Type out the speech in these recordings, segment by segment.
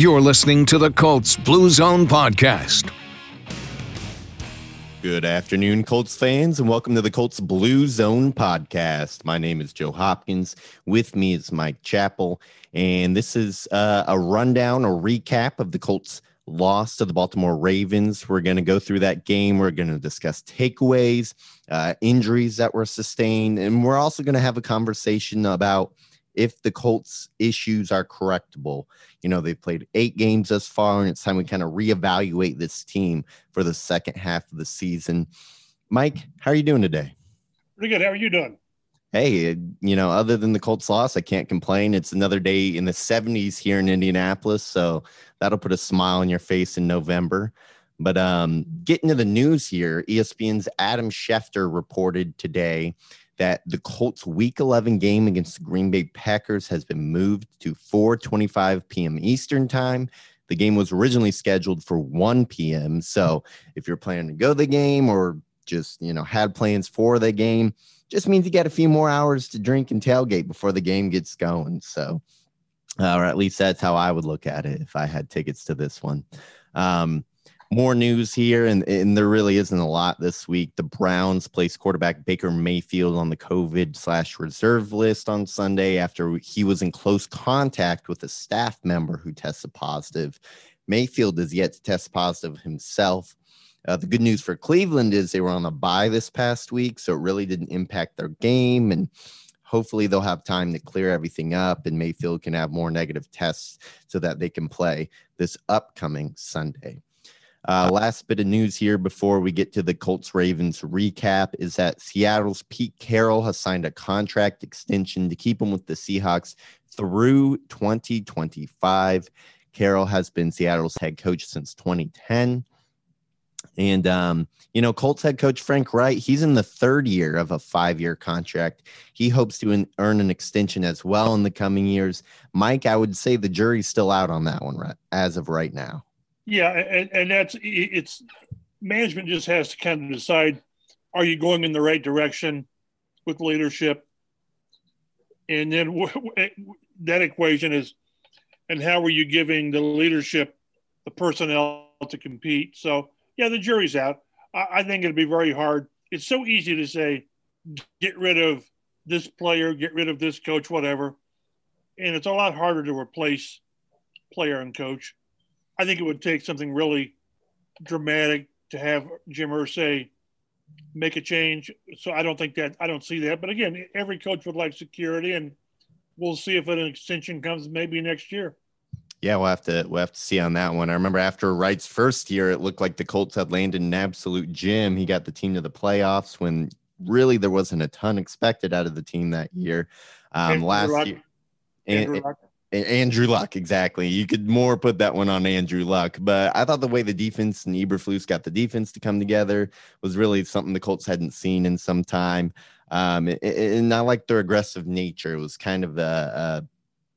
You're listening to the Colts Blue Zone Podcast. Good afternoon, Colts fans, and welcome to the Colts Blue Zone podcast. My name is Joe Hopkins. With me is Mike Chappell, and this is uh, a rundown or recap of the Colts' loss to the Baltimore Ravens. We're going to go through that game. We're going to discuss takeaways, uh, injuries that were sustained, and we're also going to have a conversation about if the Colts issues are correctable. You know, they've played eight games thus far, and it's time we kind of reevaluate this team for the second half of the season. Mike, how are you doing today? Pretty good. How are you doing? Hey, you know, other than the Colts loss, I can't complain. It's another day in the 70s here in Indianapolis, so that'll put a smile on your face in November. But um, getting to the news here, ESPN's Adam Schefter reported today that the Colts week 11 game against the Green Bay Packers has been moved to 4:25 p.m. Eastern Time. The game was originally scheduled for 1 p.m. So if you're planning to go to the game or just, you know, had plans for the game, just means you get a few more hours to drink and tailgate before the game gets going. So, uh, or at least that's how I would look at it if I had tickets to this one. Um, more news here, and, and there really isn't a lot this week. The Browns placed quarterback Baker Mayfield on the COVID slash reserve list on Sunday after he was in close contact with a staff member who tested positive. Mayfield is yet to test positive himself. Uh, the good news for Cleveland is they were on a bye this past week, so it really didn't impact their game. And hopefully they'll have time to clear everything up and Mayfield can have more negative tests so that they can play this upcoming Sunday. Uh, last bit of news here before we get to the Colts Ravens recap is that Seattle's Pete Carroll has signed a contract extension to keep him with the Seahawks through 2025. Carroll has been Seattle's head coach since 2010. And, um, you know, Colts head coach Frank Reich, he's in the third year of a five year contract. He hopes to in, earn an extension as well in the coming years. Mike, I would say the jury's still out on that one right, as of right now. Yeah, and, and that's it's management just has to kind of decide: are you going in the right direction with leadership? And then that equation is, and how are you giving the leadership the personnel to compete? So yeah, the jury's out. I, I think it'd be very hard. It's so easy to say, get rid of this player, get rid of this coach, whatever, and it's a lot harder to replace player and coach. I think it would take something really dramatic to have Jim Irsay make a change. So I don't think that I don't see that. But again, every coach would like security, and we'll see if an extension comes maybe next year. Yeah, we'll have to we'll have to see on that one. I remember after Reich's first year, it looked like the Colts had landed an absolute gem. He got the team to the playoffs when really there wasn't a ton expected out of the team that year. Um, last year, and, Andrew Luck, exactly. You could more put that one on Andrew Luck, but I thought the way the defense and Eberflus got the defense to come together was really something the Colts hadn't seen in some time. Um, and I like their aggressive nature. It was kind of a, a,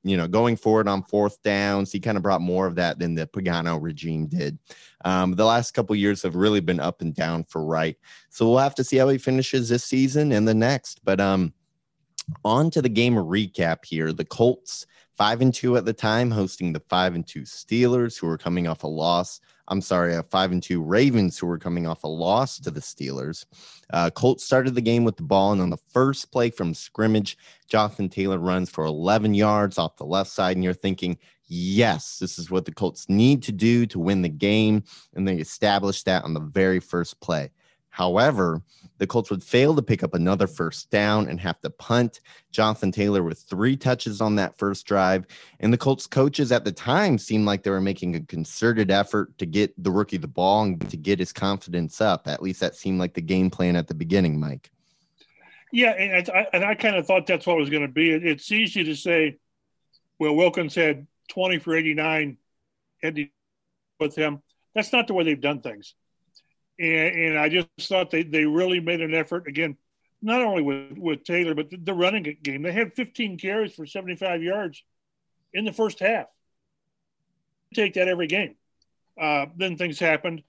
you know, going forward on fourth downs. He kind of brought more of that than the Pagano regime did. Um, the last couple years have really been up and down for Reich, so we'll have to see how he finishes this season and the next. But um, on to the game recap here. The Colts five and two at the time, hosting the five and two Steelers, who were coming off a loss. I'm sorry, a five and two Ravens, who were coming off a loss to the Steelers. Uh, Colts started the game with the ball, and on the first play from scrimmage, Jonathan Taylor runs for 11 yards off the left side, and you're thinking, yes, this is what the Colts need to do to win the game, and they established that on the very first play. However, the Colts would fail to pick up another first down and have to punt. Jonathan Taylor with three touches on that first drive. And the Colts coaches at the time seemed like they were making a concerted effort to get the rookie the ball and to get his confidence up. At least that seemed like the game plan at the beginning, Mike. Yeah, and I, and I kind of thought that's what it was going to be. It's easy to say, well, Wilkins had 20 for 89 with him. That's not the way they've done things and, and I just thought they, they really made an effort again, not only with, with Taylor, but the, the running game. They had 15 carries for 75 yards in the first half. Take that every game. Uh, then things happened.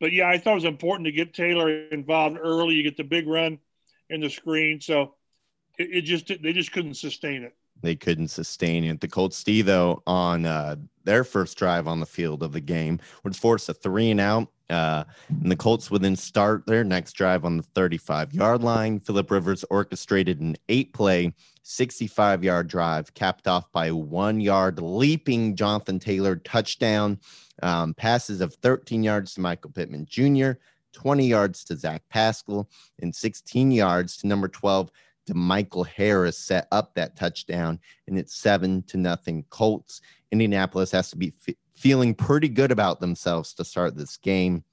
But yeah, I thought it was important to get Taylor involved early. You get the big run and the screen. So it, it just they just couldn't sustain it. they couldn't sustain it. The Colts D though on uh, their first drive on the field of the game would force a three and out. Uh, and the Colts would then start their next drive on the 35 yard line. Philip Rivers orchestrated an eight play, 65 yard drive, capped off by one yard leaping Jonathan Taylor touchdown. Um, passes of 13 yards to Michael Pittman Jr., 20 yards to Zach Pascal, and 16 yards to number 12 to Michael Harris set up that touchdown, and it's seven to nothing Colts. Indianapolis has to be feeling pretty good about themselves to start this game.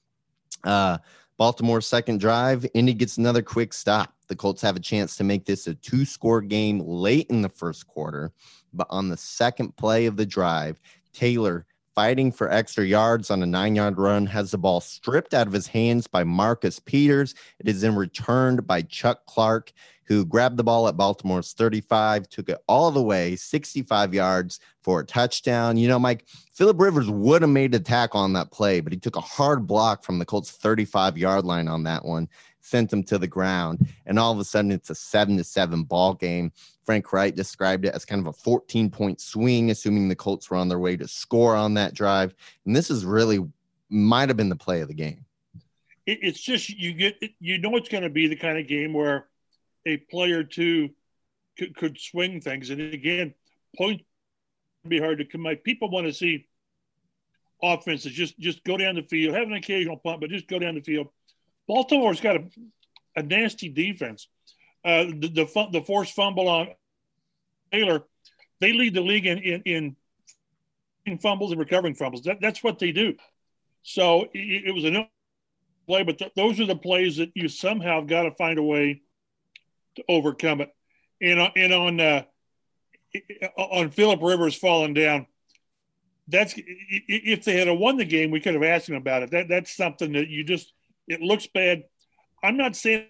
Uh, Baltimore's second drive, Indy gets another quick stop. The Colts have a chance to make this a two score game late in the first quarter, but on the second play of the drive, Taylor fighting for extra yards on a nine yard run, has the ball stripped out of his hands by Marcus Peters. It is then returned by Chuck Clark, who grabbed the ball at Baltimore's 35, took it all the way 65 yards for a touchdown. You know, Mike, Philip Rivers would have made a tackle on that play, but he took a hard block from the Colts 35 yard line on that one sent him to the ground. And all of a sudden, it's a seven to seven ball game. Frank Reich described it as kind of a 14 point swing, assuming the Colts were on their way to score on that drive. And this is really might have been the play of the game. It's just you get you know it's going to be the kind of game where a player two could, could swing things. And again, point be hard to come. People want to see offenses just just go down the field, have an occasional punt, but just go down the field Baltimore's got a, a nasty defense. Uh, the, the, the forced fumble on Taylor, they lead the league in in, in fumbles and recovering fumbles. That, that's what they do. So it, it was a no play, but th- those are the plays that you somehow got to find a way to overcome it. And and on uh, on Philip Rivers falling down, that's if they had won the game, we could have asked him about it. That that's something that you just it looks bad. I'm not saying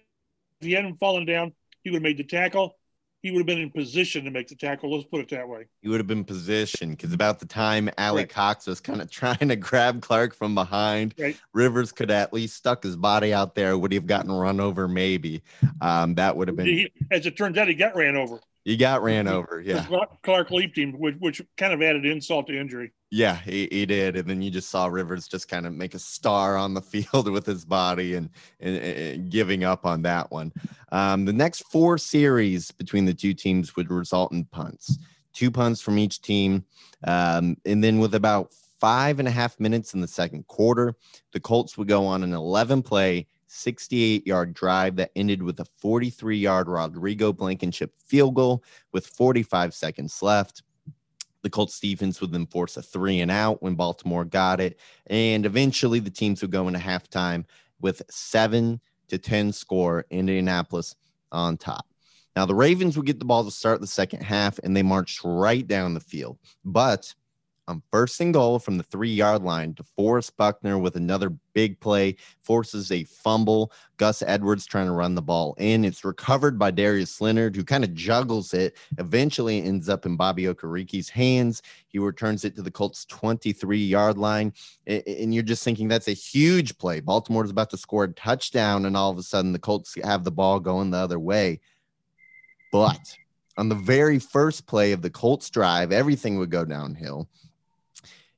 if he hadn't fallen down, he would have made the tackle. He would have been in position to make the tackle. Let's put it that way. He would have been positioned because about the time Ali right. Cox was kind of trying to grab Clark from behind, right. Rivers could at least stuck his body out there. Would he have gotten run over? Maybe. Um, that would have been. He, as it turns out, he got ran over. He got ran over. Yeah. Clark leaped him, which, which kind of added insult to injury. Yeah, he, he did. And then you just saw Rivers just kind of make a star on the field with his body and, and, and giving up on that one. Um, the next four series between the two teams would result in punts, two punts from each team. Um, and then with about five and a half minutes in the second quarter, the Colts would go on an 11 play 68 yard drive that ended with a 43 yard Rodrigo Blankenship field goal with 45 seconds left. The Colts defense would then force a three and out when Baltimore got it. And eventually the teams would go into halftime with seven to 10 score, Indianapolis on top. Now, the Ravens would get the ball to start the second half and they marched right down the field. But on first and goal from the three yard line. DeForest Buckner with another big play forces a fumble. Gus Edwards trying to run the ball in. It's recovered by Darius Leonard, who kind of juggles it. Eventually ends up in Bobby Okereke's hands. He returns it to the Colts 23 yard line. And you're just thinking that's a huge play. Baltimore's about to score a touchdown, and all of a sudden the Colts have the ball going the other way. But on the very first play of the Colts drive, everything would go downhill.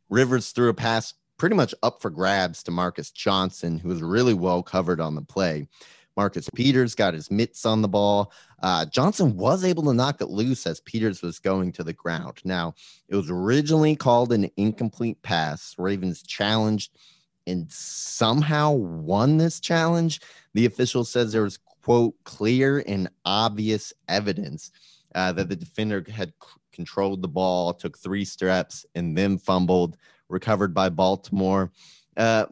Rivers threw a pass pretty much up for grabs to Marcus Johnson, who was really well covered on the play. Marcus Peters got his mitts on the ball. Uh, Johnson was able to knock it loose as Peters was going to the ground. Now, it was originally called an incomplete pass. Ravens challenged and somehow won this challenge. The official says there was, quote, clear and obvious evidence uh, that the defender had controlled the ball, took three steps, and then fumbled, recovered by Baltimore. Uh,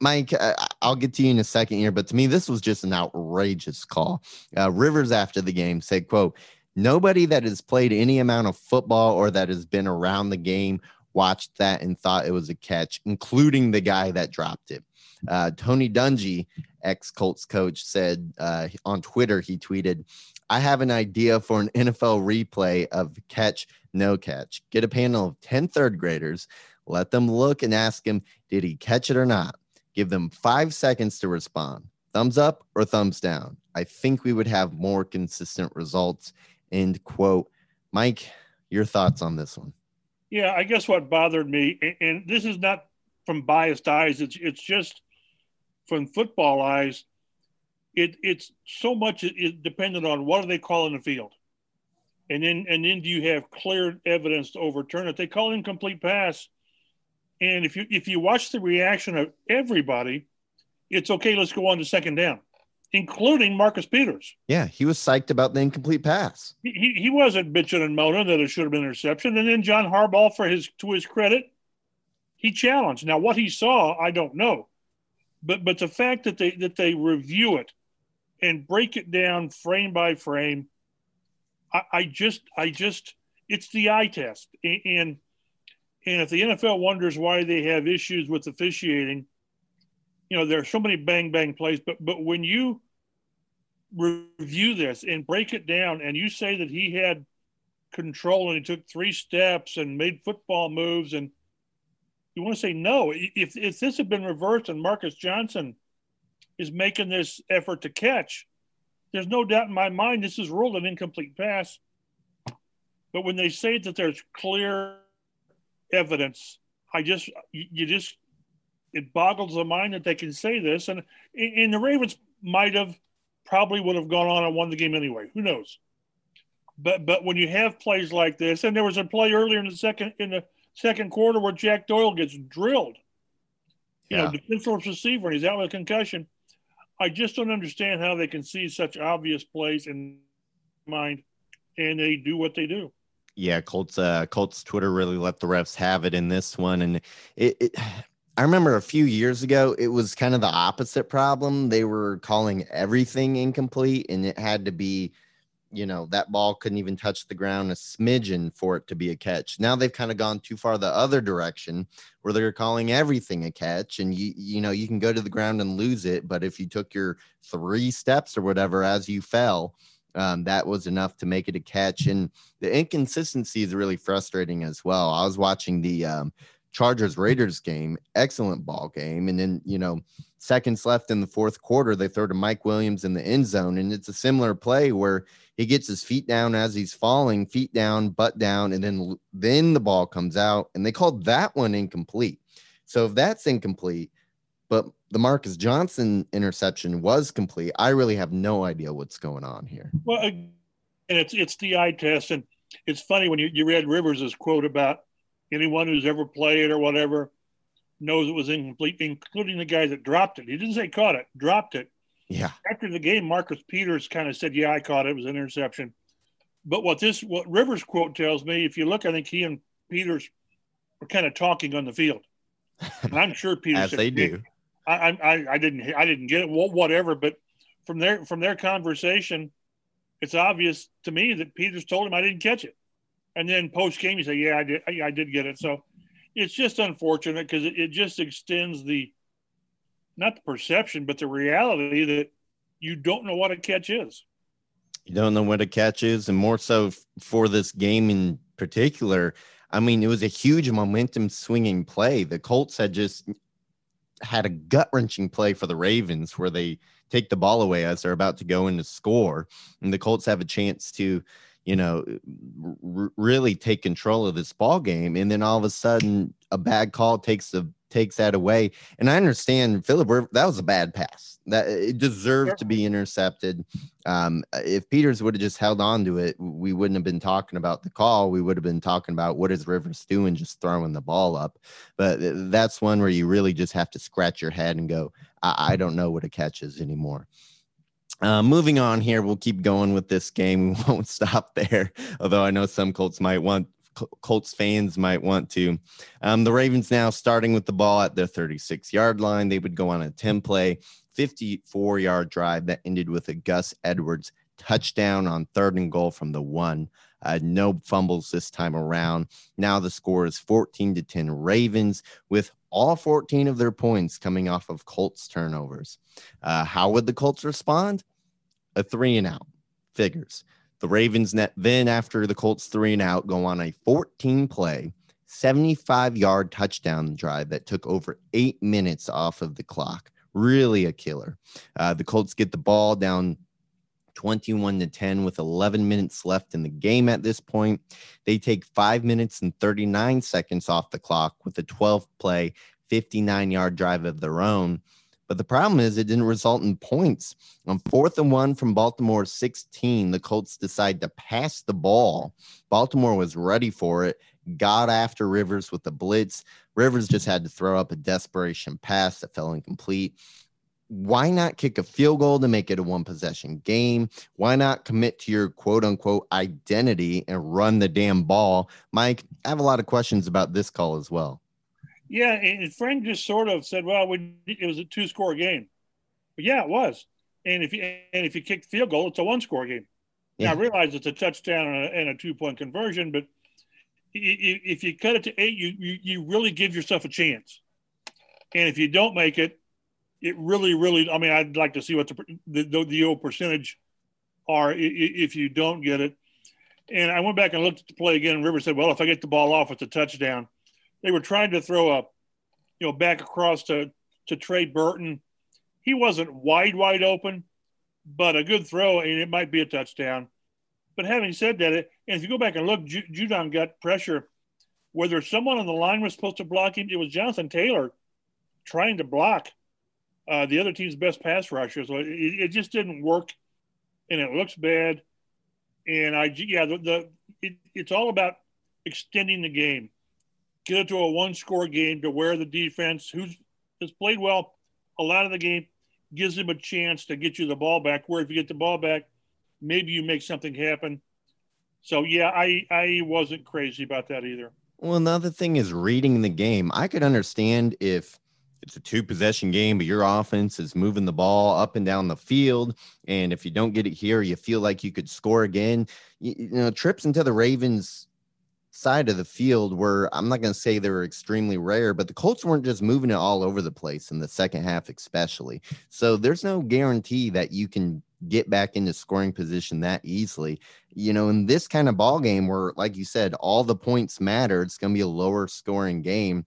Mike, I'll get to you in a second here, but to me, this was just an outrageous call. Uh, Rivers after the game said, quote, nobody that has played any amount of football or that has been around the game watched that and thought it was a catch, including the guy that dropped it. Uh, Tony Dungy, ex Colts coach, said uh, on Twitter, he tweeted, I have an idea for an NFL replay of catch, no catch. Get a panel of 10 third graders, let them look and ask him, did he catch it or not? Give them five seconds to respond. Thumbs up or thumbs down. I think we would have more consistent results. End quote. Mike, Your thoughts on this one? Yeah, I guess what bothered me, and, this is not from biased eyes. It's it's just from football eyes. It it's so much it, dependent on what do they call in the field, and then and then do you have clear evidence to overturn it? They call incomplete pass, and if you if you watch the reaction of everybody, it's okay. Let's go on to second down including Marcus Peters. Yeah, he was psyched about the incomplete pass. He, he, wasn't bitching and moaning that it should have been an interception. And then John Harbaugh, for his to his credit, he challenged. Now, what he saw, I don't know, but but the fact that they that they review it and break it down frame by frame, I, I just I just it's the eye test and. And if the NFL wonders why they have issues with officiating, you know, there are so many bang bang plays, but but when you review this and break it down, and you say that he had control and he took three steps and made football moves, and you want to say no. If if this had been reversed and Marcus Johnson is making this effort to catch, there's no doubt in my mind this is ruled an incomplete pass. But when they say that there's clear evidence, I just you just it boggles the mind that they can say this. And and the Ravens might have probably would have gone on and won the game anyway. Who knows? But but when you have plays like this, and there was a play earlier in the second in the second quarter where Jack Doyle gets drilled. You yeah. know, defenseless receiver, and he's out with a concussion. I just don't understand how they can see such obvious plays in mind, and they do what they do. Yeah, Colts. Uh, Colts Twitter really let the refs have it in this one, and it, it I remember a few years ago, it was kind of the opposite problem. They were calling everything incomplete, and it had to be, you know, that ball couldn't even touch the ground a smidgen for it to be a catch. Now they've kind of gone too far the other direction where they're calling everything a catch, and you, you know, you can go to the ground and lose it, but if you took your three steps or whatever as you fell, um, that was enough to make it a catch. And the inconsistency is really frustrating as well. I was watching the um, Chargers Raiders game, excellent ball game. And then, you know, seconds left in the fourth quarter, they throw to Mike Williams in the end zone. And it's a similar play where he gets his feet down as he's falling, feet down, butt down, and then then the ball comes out. And they called that one incomplete. So if that's incomplete, but the Marcus Johnson interception was complete, I really have no idea what's going on here. Well, and it's it's the eye test, and it's funny when you, you read Rivers' quote about anyone who's ever played or whatever knows it was incomplete, including the guy that dropped it. He didn't say caught it, dropped it. Yeah. After the game, Marcus Peters kind of said, "Yeah, I caught it. It was an interception." But what this, what Rivers quote tells me, if you look, I think he and Peters were kind of talking on the field. I'm sure Peters as said, they do. I, I, I didn't, I didn't get it. Well, whatever. But from their, from their conversation, it's obvious to me that Peters told him I didn't catch it and then post game you say, "Yeah, I did, I, I did get it." So it's just unfortunate because it, it just extends the not the perception, but the reality that you don't know what a catch is. You don't know what a catch is, and more so for this game in particular. I mean, it was a huge momentum swinging play. The Colts had just had a gut wrenching play for the Ravens where they take the ball away as they're about to go in to score, and the Colts have a chance to you know, r- really take control of this ball game, and then all of a sudden a bad call takes the takes that away. And I understand Philip, that was a bad pass. That it deserved to be intercepted. Um, if Peters would have just held on to it, we wouldn't have been talking about the call. We would have been talking about what is Rivers doing, just throwing the ball up. But that's one where you really just have to scratch your head and go, I, I don't know what a catch is anymore. Uh, moving on here, we'll keep going with this game. We won't stop there, although I know some Colts might want Colts fans might want to. Um, the Ravens now starting with the ball at their 36 yard line. They would go on a 10 play, 54 yard drive that ended with a Gus Edwards touchdown on third and goal from the one. Uh, no fumbles this time around. Now the score is 14 to 10 Ravens with all 14 of their points coming off of Colts turnovers. Uh, how would the Colts respond? A three and out figures. The Ravens net then after the Colts three and out go on a 14 play, 75 yard touchdown drive that took over eight minutes off of the clock. Really a killer. Uh, the Colts get the ball down 21 to 10 with 11 minutes left in the game at this point. They take five minutes and 39 seconds off the clock with a 12 play, 59 yard drive of their own. But the problem is it didn't result in points. On fourth and one from Baltimore 16, the Colts decide to pass the ball. Baltimore was ready for it, got after Rivers with the blitz. Rivers just had to throw up a desperation pass that fell incomplete why not kick a field goal to make it a one possession game? Why not commit to your quote unquote identity and run the damn ball? Mike, I have a lot of questions about this call as well. Yeah, and Frank just sort of said, "Well, it was a two score game." But yeah, it was. And if you and if you kick the field goal, it's a one score game. Yeah. Now I realize it's a touchdown and a, and a two point conversion, but if you cut it to eight, you, you you really give yourself a chance. And if you don't make it, it really, really. I mean, I'd like to see what the the, the old percentage are if you don't get it. And I went back and looked at the play again. And River said, "Well, if I get the ball off, it's a touchdown." They were trying to throw a, you know, back across to to Trey Burton. He wasn't wide, wide open, but a good throw, and it might be a touchdown. But having said that, and if you go back and look, Judon got pressure. Whether someone on the line was supposed to block him, it was Jonathan Taylor trying to block uh, the other team's best pass rusher. So it, it, just didn't work, and it looks bad. And I, yeah, the, the it, it's all about extending the game, get it to a one-score game to where the defense, who's has played well a lot of the game, gives them a chance to get you the ball back. Where if you get the ball back, maybe you make something happen. So yeah, I I wasn't crazy about that either. Well, another thing is reading the game. I could understand if it's a two possession game, but your offense is moving the ball up and down the field. And if you don't get it here, you feel like you could score again. You, you know, trips into the Ravens side of the field were, I'm not going to say they were extremely rare, but the Colts weren't just moving it all over the place in the second half, especially. So there's no guarantee that you can get back into scoring position that easily. You know, in this kind of ball game where, like you said, all the points matter, it's going to be a lower scoring game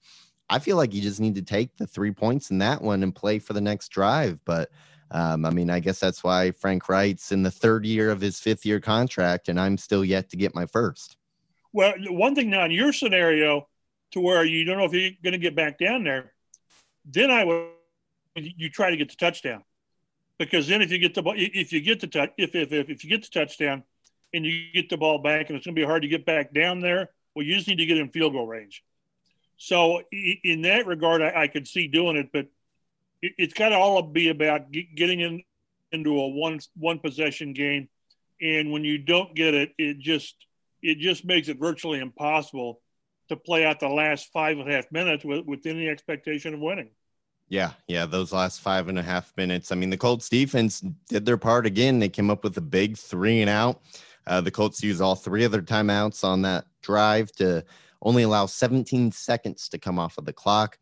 I feel like you just need to take the three points in that one and play for the next drive. But um, I mean, I guess that's why Frank Reich's in the third year of his fifth year contract, and I'm still yet to get my first. Well, one thing now in your scenario, to where you don't know if you're going to get back down there, then I would you try to get the touchdown because then if you get the if you get the touch, if, if if if you get the touchdown and you get the ball back, and it's going to be hard to get back down there, well, you just need to get in field goal range. So in that regard, I, I could see doing it, but it, it's got to all be about getting in into a one one possession game, and when you don't get it, it just it just makes it virtually impossible to play out the last five and a half minutes with, with any expectation of winning. Yeah, yeah, those last five and a half minutes. I mean, the Colts defense did their part again. They came up with a big three and out. Uh, the Colts used all three of their timeouts on that drive to only allow 17 seconds to come off of the clock.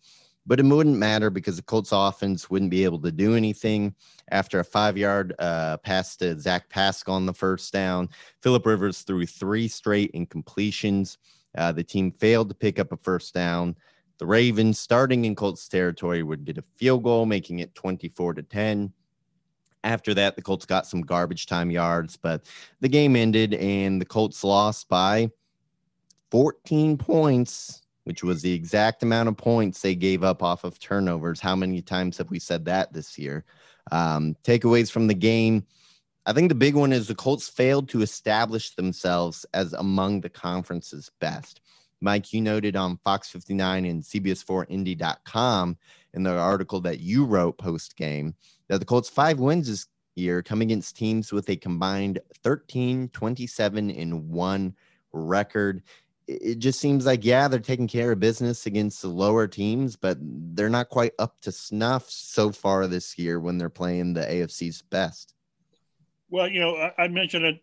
But it wouldn't matter because the Colts offense wouldn't be able to do anything after a five yard uh, pass to Zach Pascal on the first down. Philip Rivers threw three straight incompletions. Uh, the team failed to pick up a first down. The Ravens, starting in Colts territory, would get a field goal, making it 24 to 10. After that, the Colts got some garbage time yards, but the game ended and the Colts lost by 14 points, which was the exact amount of points they gave up off of turnovers. How many times have we said that this year? Um, takeaways from the game. I think the big one is the Colts failed to establish themselves as among the conference's best. Mike, you noted on Fox 59 and CBS4Indy.com in the article that you wrote post game that the Colts' five wins this year come against teams with a combined 13, 27, and 1 record it just seems like yeah they're taking care of business against the lower teams but they're not quite up to snuff so far this year when they're playing the afc's best. Well you know i, mentioned it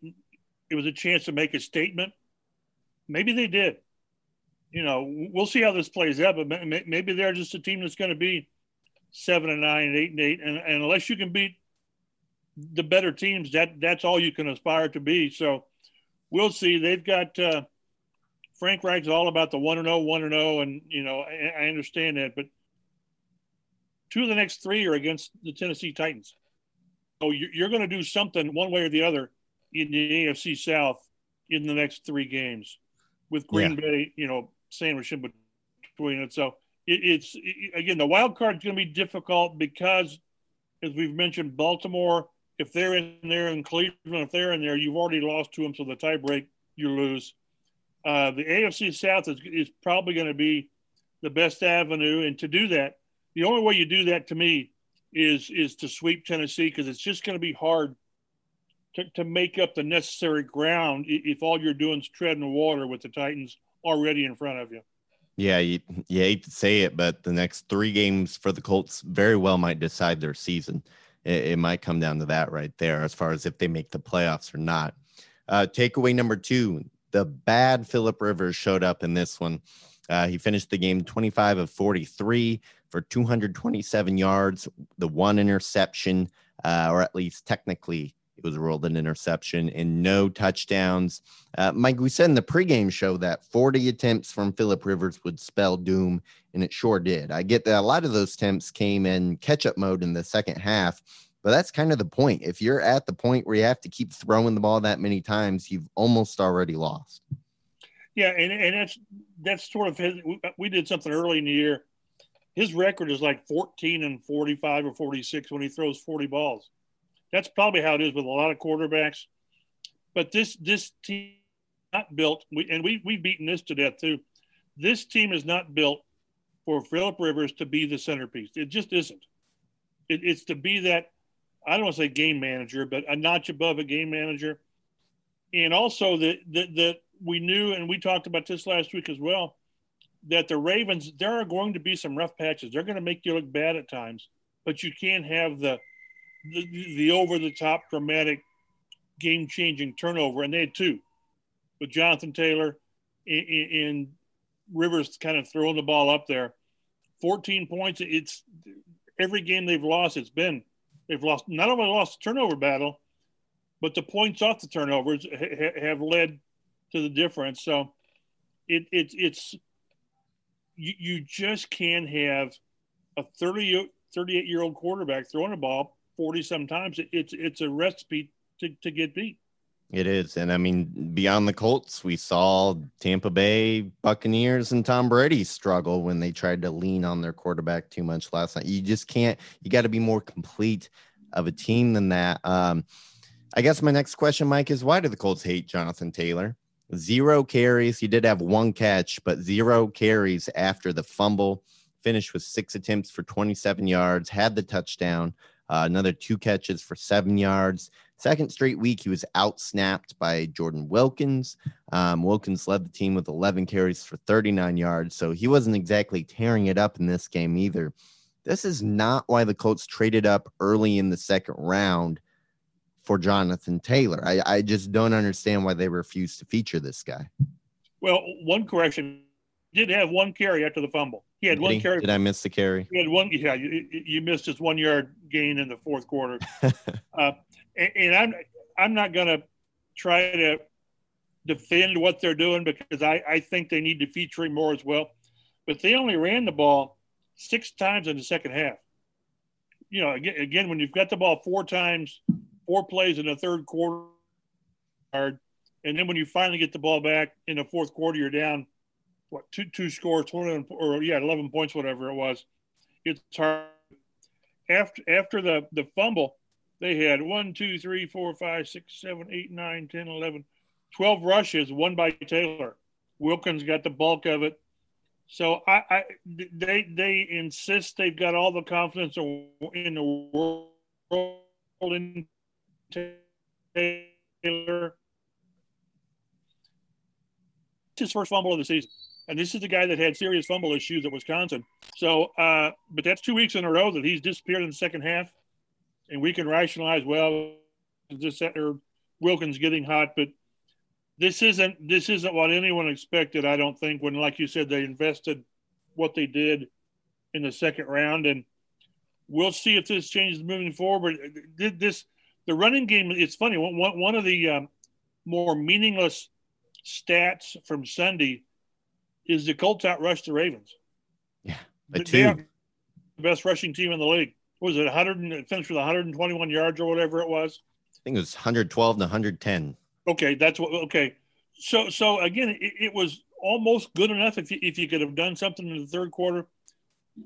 it was a chance to make a statement. Maybe they did. You know we'll see how this plays out but maybe they're just a team that's going to be seven and nine and eight and eight and, and unless you can beat the better teams that that's all you can aspire to be. So we'll see. They've got uh, Frank Reich's all about the one and zero, oh, one and zero, oh, and you know I, I understand that, but two of the next three are against the Tennessee Titans. So you're going to do something one way or the other in the AFC South in the next three games with Green yeah. Bay, you know, sandwiching between it. So it, it's it, again the wild card is going to be difficult because, as we've mentioned, Baltimore. If they're in there and Cleveland, if they're in there, you've already lost to them. So the tie break, you lose. Uh, the AFC South is, is probably going to be the best avenue, and to do that, the only way you do that to me is is to sweep Tennessee because it's just going to be hard to, to make up the necessary ground if all you're doing is treading water with the Titans already in front of you. Yeah, you, you hate to say it, but the next three games for the Colts very well might decide their season. It, it might come down to that right there, as far as if they make the playoffs or not. Uh, takeaway number two: the bad Philip Rivers showed up in this one. Uh, he finished the game 25 of 43 for 227 yards, the one interception, uh, or at least technically it was ruled an interception and no touchdowns. Uh, Mike, we said in the pregame show that 40 attempts from Philip Rivers would spell doom, and it sure did. I get that a lot of those attempts came in catch up mode in the second half, but that's kind of the point. If you're at the point where you have to keep throwing the ball that many times, you've almost already lost. Yeah, and, and that's that's sort of his. Uh, we did something early in the year. His record is like 14 and 45 or 46 when he throws 40 balls that's probably how it is with a lot of quarterbacks. But this this team not built, we, and we we've beaten this to death too. This team is not built for Philip Rivers to be the centerpiece. It just isn't. It, it's to be that I don't want to say game manager, but a notch above a game manager. And also that that that we knew, and we talked about this last week as well, that the Ravens there are going to be some rough patches. They're going to make you look bad at times, but you can't have the the, the over the top dramatic game changing turnover, and they had two with Jonathan Taylor and Rivers kind of throwing the ball up there. 14 points. It's every game they've lost, it's been they've lost not only lost the turnover battle, but the points off the turnovers ha- have led to the difference. So it, it it's you, you just can't have a 30, 38 year old quarterback throwing a ball 40 sometimes, it's it's a recipe to, to get beat. It is. And I mean, beyond the Colts, we saw Tampa Bay Buccaneers and Tom Brady struggle when they tried to lean on their quarterback too much last night. You just can't, you got to be more complete of a team than that. Um, I guess my next question, Mike, is why do the Colts hate Jonathan Taylor? Zero carries. He did have one catch, but zero carries after the fumble. Finished with six attempts for 27 yards, had the touchdown. Uh, another two catches for seven yards. Second straight week, he was out snapped by Jordan Wilkins. Um, Wilkins led the team with 11 carries for 39 yards, so he wasn't exactly tearing it up in this game either. This is not why the Colts traded up early in the second round for Jonathan Taylor. I, I just don't understand why they refused to feature this guy. Well, one correction did have one carry after the fumble. He had did one he? carry. Did I miss the carry? He had one. Yeah, you, you missed his one yard gain in the fourth quarter. uh, and, and, I'm I'm not going to try to defend what they're doing because I, I think they need to feature him more as well. But they only ran the ball six times in the second half. You know, again, again when you've got the ball four times, four plays in the third quarter, and then when you finally get the ball back in the fourth quarter, you're down what two two scores, twenty or yeah, eleven points, whatever it was. It's hard. After after the the fumble, they had one, two, three, four, five, six, seven, eight, nine, ten, eleven, twelve rushes, one by Taylor. Wilkins got the bulk of it. So I, I they they insist they've got all the confidence in the world in Taylor. His first fumble of the season. And this is the guy that had serious fumble issues at Wisconsin. So, uh, but that's two weeks in a row that he's disappeared in the second half. And we can rationalize, well, this or Wilkins getting hot, but this isn't this isn't what anyone expected. I don't think when, like you said, they invested what they did in the second round, and we'll see if this changes moving forward. Did This the running game. It's funny. One one of the um, more meaningless stats from Sunday is the Colts outrushed the Ravens. Yeah, by two. the best rushing team in the league. Was it 100 and finished with 121 yards or whatever it was. I think it was 112 to 110. Okay, that's what. Okay, so so again, it, it was almost good enough if you, if you could have done something in the third quarter,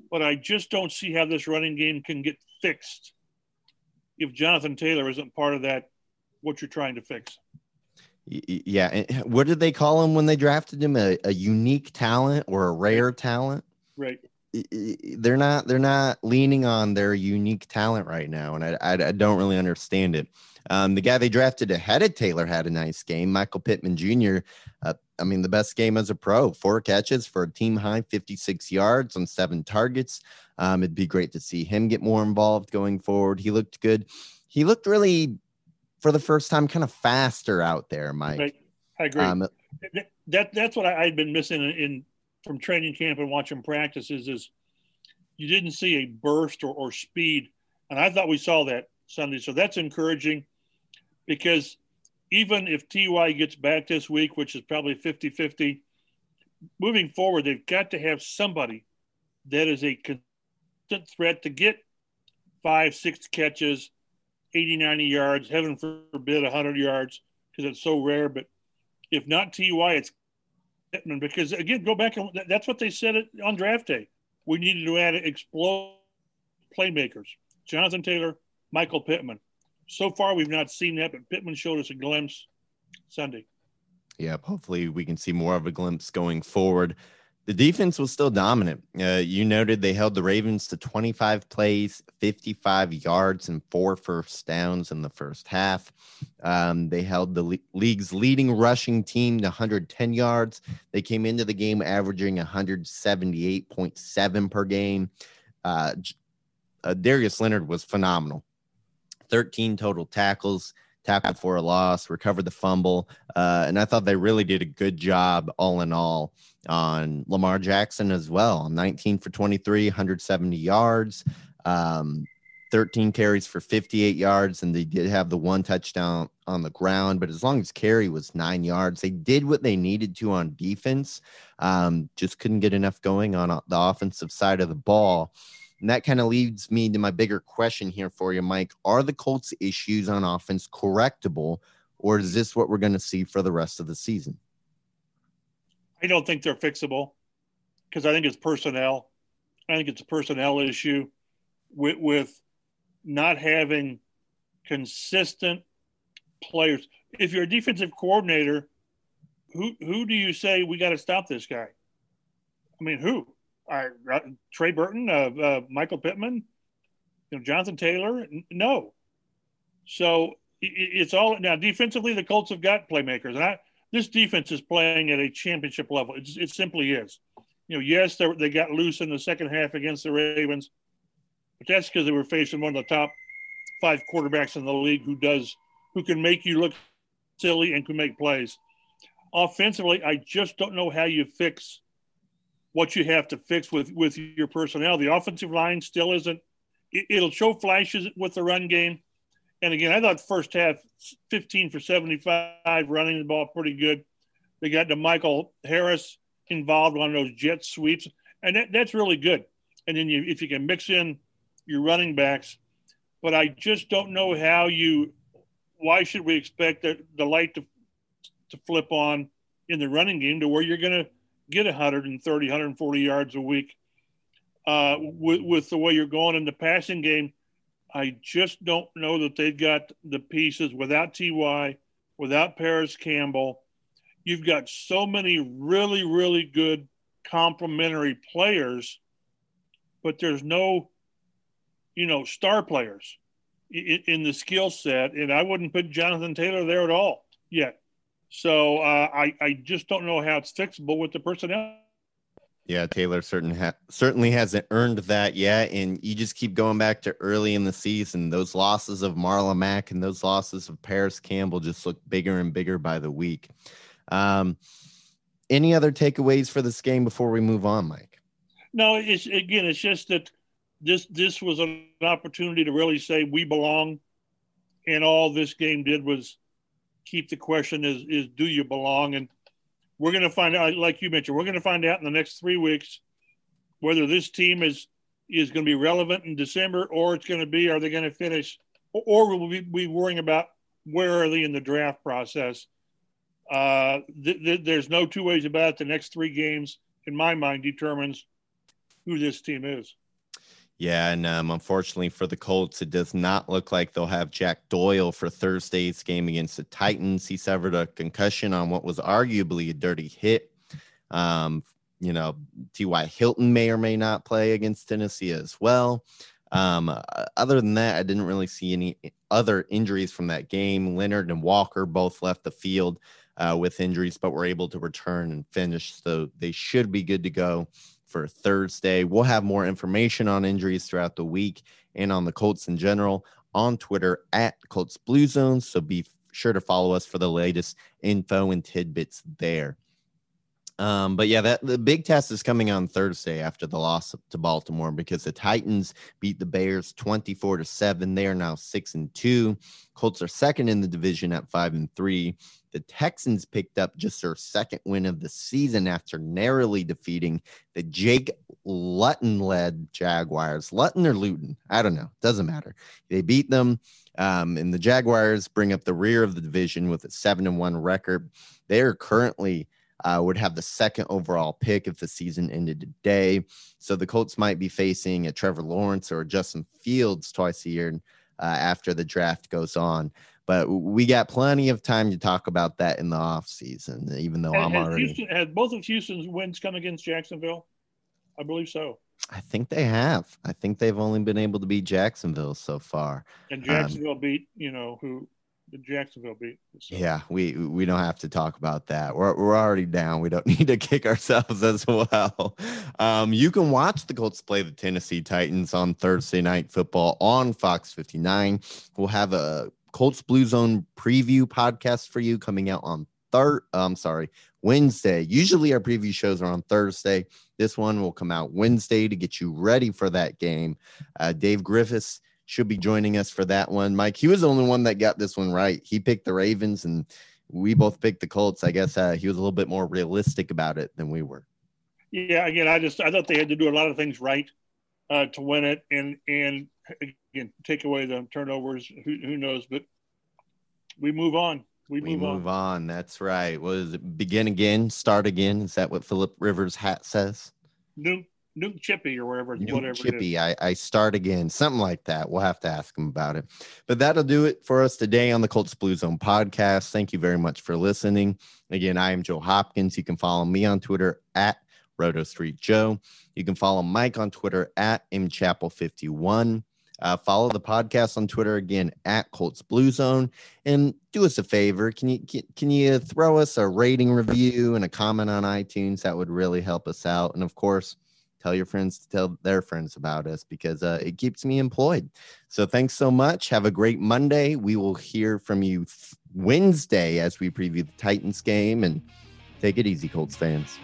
but I just don't see how this running game can get fixed if Jonathan Taylor isn't part of that. What you're trying to fix. Yeah. What did they call him when they drafted him? A, a unique talent or a rare talent? Right they're not they're not leaning on their unique talent right now, and I I, I don't really understand it. Um, the guy they drafted ahead of Taylor had a nice game. Michael Pittman Jr. Uh, I mean, the best game as a pro, four catches for a team high 56 yards on seven targets. Um, it'd be great to see him get more involved going forward. He looked good. He looked really, for the first time, kind of faster out there, Mike. Right. I agree. Um, that that's what I, had been missing in, in from training camp and watching practices is you didn't see a burst or, or speed. And I thought we saw that Sunday. So that's encouraging because even if TY gets back this week, which is probably 50 50, moving forward, they've got to have somebody that is a consistent threat to get five, six catches, 80, 90 yards, heaven forbid 100 yards, because it's so rare. But if not TY, it's Pittman because again, go back and that's what they said on draft day. We needed to add explode playmakers. Jonathan Taylor, Michael Pittman. So far, we've not seen that, but Pittman showed us a glimpse Sunday. Yep. Hopefully, we can see more of a glimpse going forward. The defense was still dominant. Uh, you noted they held the Ravens to 25 plays, 55 yards, and four first downs in the first half. Um, they held the le- league's leading rushing team to 110 yards. They came into the game averaging 178.7 per game. Uh, uh, Darius Leonard was phenomenal 13 total tackles tackle for a loss, recovered the fumble. Uh, and I thought they really did a good job, all in all, on Lamar Jackson as well. 19 for 23, 170 yards, um, 13 carries for 58 yards. And they did have the one touchdown on the ground. But as long as carry was nine yards, they did what they needed to on defense. Um, just couldn't get enough going on the offensive side of the ball. And that kind of leads me to my bigger question here for you, Mike. Are the Colts' issues on offense correctable, or is this what we're going to see for the rest of the season? I don't think they're fixable because I think it's personnel. I think it's a personnel issue with, with not having consistent players. If you're a defensive coordinator, who who do you say we got to stop this guy? I mean, who? Trey Burton, uh, uh, Michael Pittman, you know, Jonathan Taylor. No. So it, it's all now defensively. The Colts have got playmakers, and I, this defense is playing at a championship level. It, it simply is. You know, yes, they got loose in the second half against the Ravens, but that's because they were facing one of the top five quarterbacks in the league who does who can make you look silly and can make plays. Offensively, I just don't know how you fix what you have to fix with with your personnel. The offensive line still isn't. It, will show flashes with the run game. And again, I thought first half 15 for 75 running the ball pretty good. They got to Michael Harris involved on those jet sweeps, and that, that's really good. And then you, if you can mix in your running backs, but I just don't know how you. Why should we expect the, the light to to flip on in the running game to where you're going to get 130, 140 yards a week. Uh, with, with the way you're going in the passing game, I just don't know that they've got the pieces without Ty, without Parris Campbell. You've got so many really, really good complementary players, but there's no, you know, star players in, in the skill set. And I wouldn't put Jonathan Taylor there at all yet. So uh, I I just don't know how it's fixable with the personnel. Yeah, Taylor certain ha- certainly hasn't earned that yet, and you just keep going back to early in the season. Those losses of Marlon Mack and those losses of Parris Campbell just look bigger and bigger by the week. Um, any other takeaways for this game before we move on, Mike? No, it's again, it's just that this this was an opportunity to really say we belong, and all this game did was keep the question is is do you belong? And we're going to find out, like you mentioned, we're going to find out in the next three weeks whether this team is is going to be relevant in December, or it's going to be are they going to finish, or will we be worrying about where are they in the draft process? Uh, th- th- there's no two ways about it. The next three games, in my mind, determines who this team is. Yeah, and um, unfortunately for the Colts, it does not look like they'll have Jack Doyle for Thursday's game against the Titans. He suffered a concussion on what was arguably a dirty hit. Um, you know, T.Y. Hilton may or may not play against Tennessee as well. Um, uh, other than that, I didn't really see any other injuries from that game. Leonard and Walker both left the field uh, with injuries, but were able to return and finish. So they should be good to go for Thursday. We'll have more information on injuries throughout the week and on the Colts in general on Twitter at Colts Blue Zones. So be sure to follow us for the latest info and tidbits there. Um, but yeah, that the big test is coming on Thursday after the loss to Baltimore because the Titans beat the Bears 24 to 7. They are now six and two. Colts are second in the division at five and three. The Texans picked up just their second win of the season after narrowly defeating the Jake Luton led Jaguars. Luton or Luton? I don't know. Doesn't matter. They beat them. Um, and the Jaguars bring up the rear of the division with a seven and one record. They are currently uh, would have the second overall pick if the season ended today. So the Colts might be facing a Trevor Lawrence or Justin Fields twice a year uh, after the draft goes on. But we got plenty of time to talk about that in the off season, even though I'm already. Houston, had both of Houston's wins come against Jacksonville? I believe so. I think they have. I think they've only been able to beat Jacksonville so far. And Jacksonville um, beat, you know, who the Jacksonville beat. So. Yeah, we we don't have to talk about that. We're we're already down. We don't need to kick ourselves as well. Um, you can watch the Colts play the Tennessee Titans on Thursday night football on Fox 59. We'll have a Colts Blue Zone preview podcast for you coming out on third. I'm sorry, Wednesday. Usually our preview shows are on Thursday. This one will come out Wednesday to get you ready for that game. Uh, Dave Griffiths should be joining us for that one. Mike, he was the only one that got this one right. He picked the Ravens and we both picked the Colts. I guess uh, he was a little bit more realistic about it than we were. Yeah, again, I just I thought they had to do a lot of things right uh, to win it, and and again take away the turnovers. Who, who knows? But we move on. We, move, we move, on. on. That's right. Was it? Begin again, start again. Is that what Philip Rivers' hat says? New Nuke Chippy or wherever, Nuke whatever. Chippy, I, I start again, something like that. We'll have to ask him about it. But that'll do it for us today on the Colts Blue Zone podcast. Thank you very much for listening. Again, I am Joe Hopkins. You can follow me on Twitter at Roto Street Joe. You can follow Mike on Twitter at mchappell51. Uh, follow the podcast on Twitter again at Colts Blue Zone, and do us a favor. Can you can you throw us a rating review and a comment on iTunes? That would really help us out. And of course, tell your friends to tell their friends about us because uh, it keeps me employed. So thanks so much. Have a great Monday. We will hear from you Wednesday as we preview the Titans game and take it easy, Colts fans.